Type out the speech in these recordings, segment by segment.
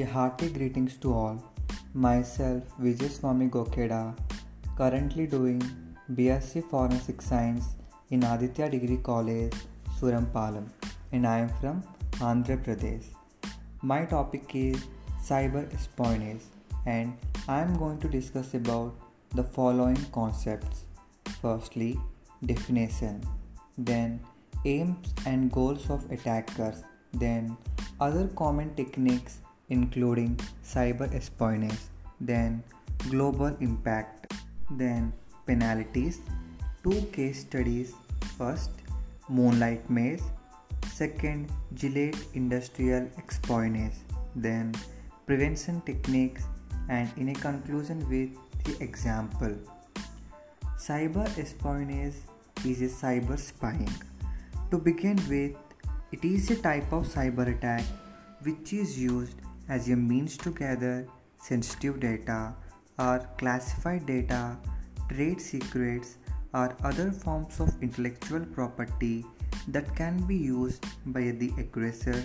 A hearty greetings to all. Myself Vijay Swami Gokeda, currently doing BSc Forensic Science in Aditya Degree College, Surampalam, and I am from Andhra Pradesh. My topic is cyber espionage, and I am going to discuss about the following concepts. Firstly, definition, then aims and goals of attackers, then other common techniques including cyber espionage, then global impact, then penalties, two case studies first, Moonlight Maze, second, Gillette Industrial Espionage, then prevention techniques, and in a conclusion with the example. Cyber espionage is a cyber spying. To begin with, it is a type of cyber attack which is used as a means to gather sensitive data or classified data, trade secrets, or other forms of intellectual property that can be used by the aggressor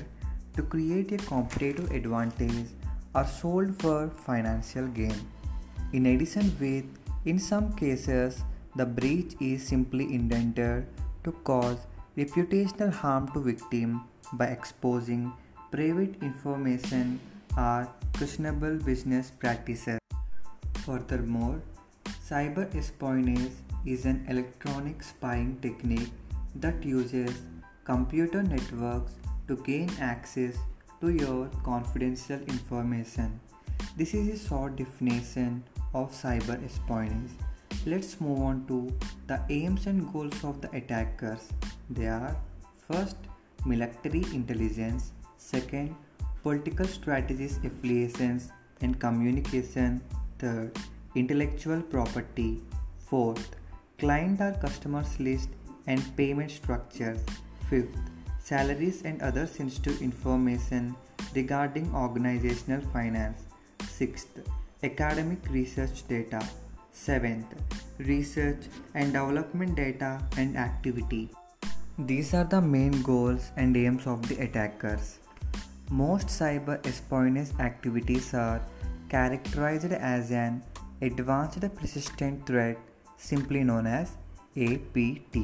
to create a competitive advantage or sold for financial gain. In addition, with in some cases the breach is simply intended to cause reputational harm to victim by exposing private information or questionable business practices. Furthermore, cyber espionage is an electronic spying technique that uses computer networks to gain access to your confidential information. This is a short definition of cyber espionage. Let's move on to the aims and goals of the attackers. They are first, military intelligence, second, political strategies, affiliations, and communication, third, intellectual property, fourth, client or customers list and payment structures, fifth, salaries and other sensitive information regarding organizational finance, sixth, academic research data, seventh, research and development data and activity. These are the main goals and aims of the attackers. Most cyber espionage activities are characterized as an advanced persistent threat simply known as APT.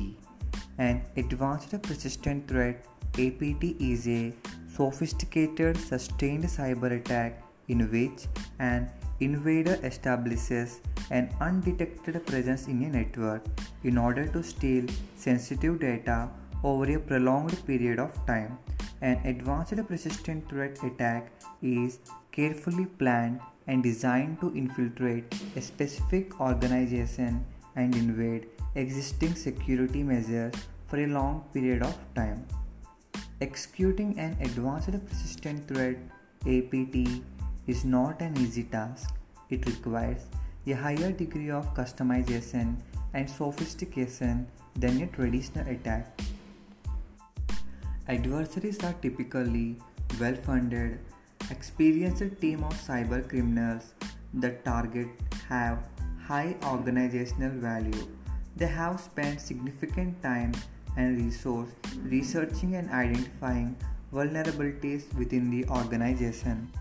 An advanced persistent threat APT is a sophisticated sustained cyber attack in which an invader establishes an undetected presence in a network in order to steal sensitive data over a prolonged period of time. An advanced persistent threat attack is carefully planned and designed to infiltrate a specific organization and invade existing security measures for a long period of time. Executing an advanced persistent threat APT is not an easy task. It requires a higher degree of customization and sophistication than a traditional attack. Adversaries are typically well funded, experienced team of cyber criminals. that target have high organizational value. They have spent significant time and resource researching and identifying vulnerabilities within the organization.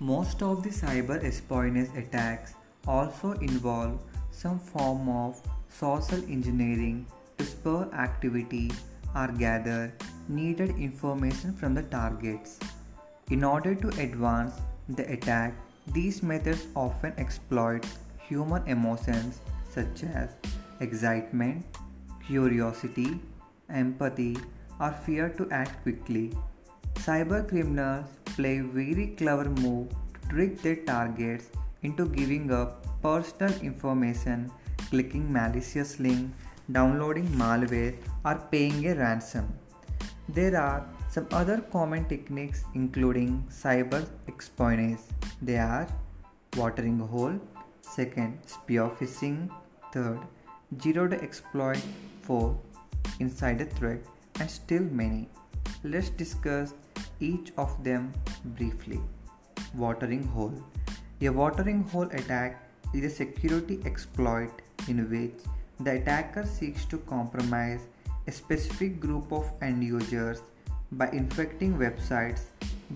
Most of the cyber espionage attacks also involve some form of social engineering to spur activity or gather needed information from the targets. In order to advance the attack, these methods often exploit human emotions such as excitement, curiosity, empathy, or fear to act quickly. Cyber criminals play very clever move to trick their targets into giving up personal information, clicking malicious link, downloading malware, or paying a ransom. There are some other common techniques including cyber espionage. They are watering hole, second spear phishing, third zero day exploit, fourth insider threat, and still many. Let's discuss each of them briefly. Watering hole. A watering hole attack is a security exploit in which the attacker seeks to compromise a specific group of end users by infecting websites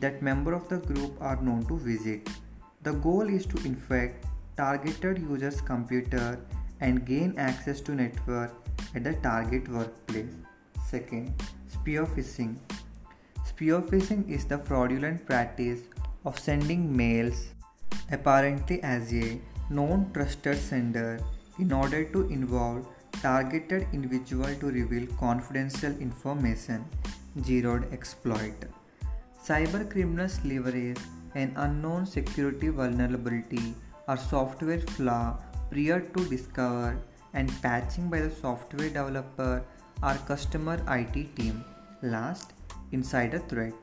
that members of the group are known to visit. The goal is to infect targeted users' computer and gain access to network at the target workplace. Second, spear phishing. Spear phishing is the fraudulent practice of sending mails apparently as a known trusted sender in order to involve targeted individual to reveal confidential information zero day exploit cyber criminals leverage an unknown security vulnerability or software flaw prior to discovered and patching by the software developer or customer IT team. Last, insider threat.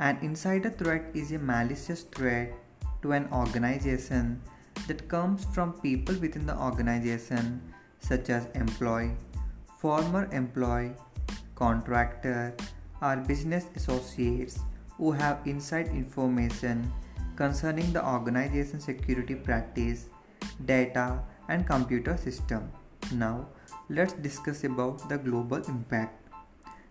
An insider threat is a malicious threat to an organization that comes from people within the organization such as employee, former employee, contractor, or business associates who have inside information concerning the organization security practice, data, and computer system. Now, let's discuss about the global impact.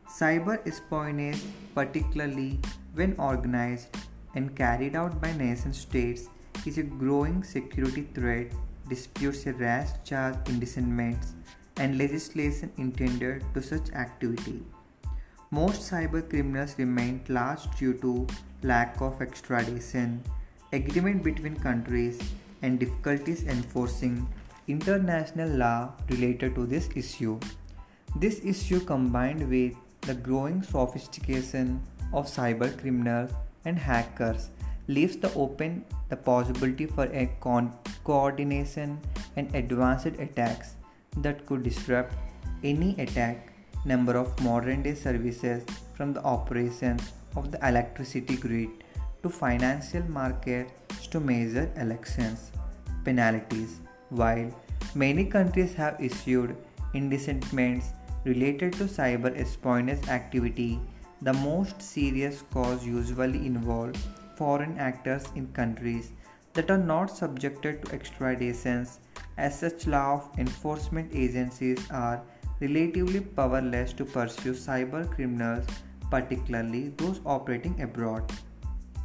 Cyber espionage, particularly when organized and carried out by nation states, is a growing security threat. Disputes a rash charge indictments and legislation intended to such activity. Most cyber criminals remain large due to lack of extradition, agreement between countries, and difficulties enforcing international law related to this issue. This issue combined with the growing sophistication of cyber criminals and hackers leaves the open the possibility for a con- coordination and advanced attacks that could disrupt any attack. Number of modern day services from the operations of the electricity grid to financial markets to major elections. Penalties. While many countries have issued indictments related to cyber espionage activity the most serious cause usually involve foreign actors in countries that are not subjected to extraditions as such law enforcement agencies are relatively powerless to pursue cyber criminals particularly those operating abroad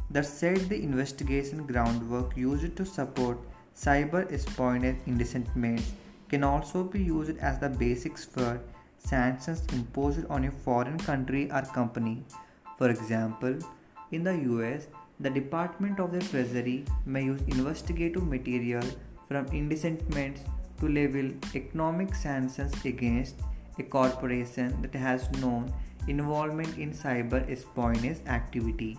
that said the investigation groundwork used to support cyber espionage indictments can also be used as the basics for sanctions imposed on a foreign country or company. For example, in the US, the Department of the Treasury may use investigative material from indictments to level economic sanctions against a corporation that has known involvement in cyber espionage activity.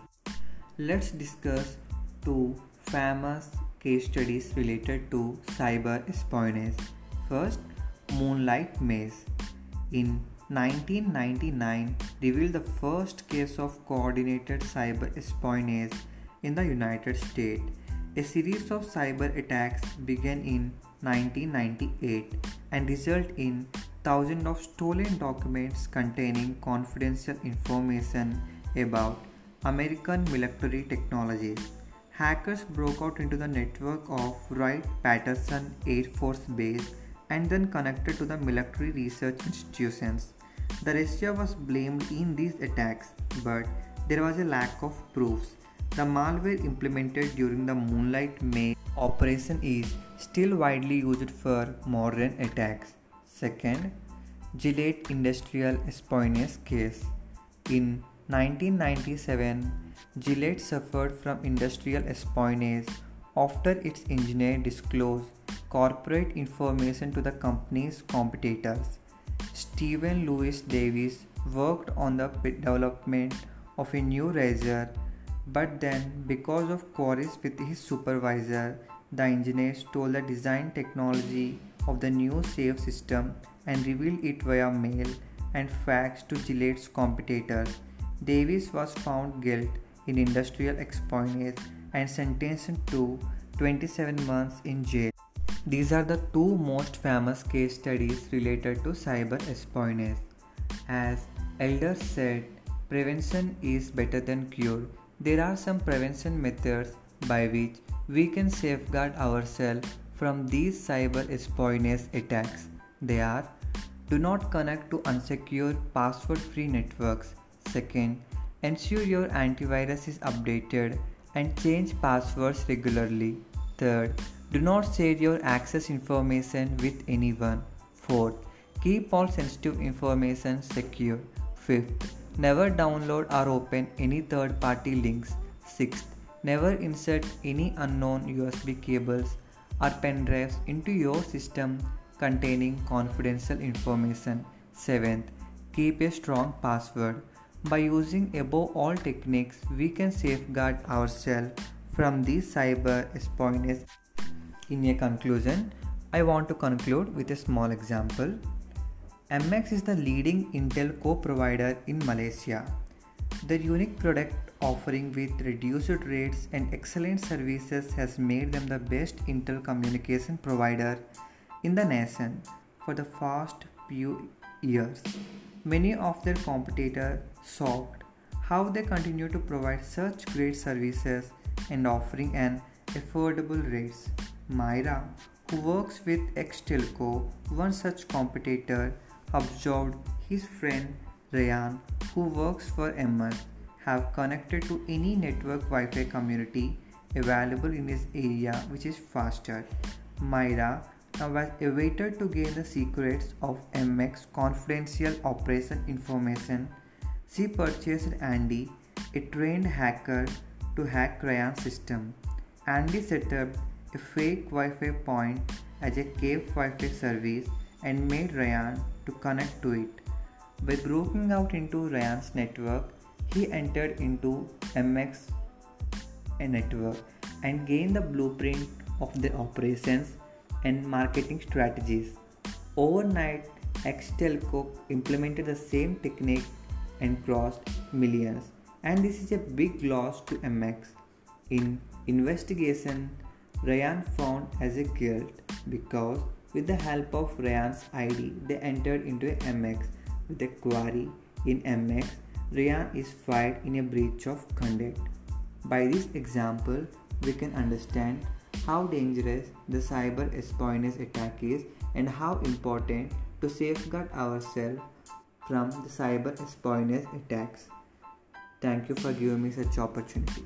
Let's discuss two famous case studies related to cyber espionage. First, Moonlight Maze in 1999 revealed the first case of coordinated cyber espionage in the United States. A series of cyber attacks began in 1998 and resulted in thousands of stolen documents containing confidential information about American military technologies. Hackers broke out into the network of Wright-Patterson Air Force Base and then connected to the military research institutions. The Russia was blamed in these attacks, but there was a lack of proofs. The malware implemented during the Moonlight Maze operation is still widely used for modern attacks. Second, Gillette Industrial Espionage Case. In 1997, Gillette suffered from industrial espionage after its engineer disclosed corporate information to the company's competitors. Stephen Louis Davis worked on the development of a new razor, but then, because of quarrels with his supervisor, the engineer stole the design technology of the new safe system and revealed it via mail and fax to Gillette's competitors. Davis was found guilty in industrial espionage and sentenced to 27 months in jail. These are the two most famous case studies related to cyber espionage. As elders said, prevention is better than cure. There are some prevention methods by which we can safeguard ourselves from these cyber espionage attacks. They are do not connect to unsecure password free networks. Second, Ensure your antivirus is updated and change passwords regularly. Third, do not share your access information with anyone. Fourth, keep all sensitive information secure. Fifth, never download or open any third party links. Sixth, never insert any unknown USB cables or pen drives into your system containing confidential information. Seventh, keep a strong password. By using above all techniques, we can safeguard ourselves from these cyber espionage. In a conclusion, I want to conclude with a small example. MX is the leading Intel co provider in Malaysia. Their unique product offering with reduced rates and excellent services has made them the best Intel communication provider in the nation for the past few years. Many of their competitors shocked how they continue to provide such great services and offering an affordable rates. Myra, who works with Xtelco, one such competitor, observed his friend Ryan, who works for MX, have connected to any network Wi-Fi community available in his area which is faster. Myra now was awaited to gain the secrets of MX confidential operation information. She purchased Andy, a trained hacker, to hack Ryan's system. Andy set up a fake Wi-Fi point as a cave Wi-Fi service and made Ryan to connect to it. By breaking out into Ryan's network, he entered into MX network and gained the blueprint of their operations and marketing strategies. Overnight, Xtelco implemented the same technique and crossed millions, and this is a big loss to MX. In investigation, Ryan found as a guilt because with the help of Ryan's ID, they entered into a MX with a query in MX. Ryan is fired in a breach of conduct. By this example, we can understand how dangerous the cyber espionage attack is and how important to safeguard ourselves from the cyber espionage attacks. Thank you for giving me such opportunity.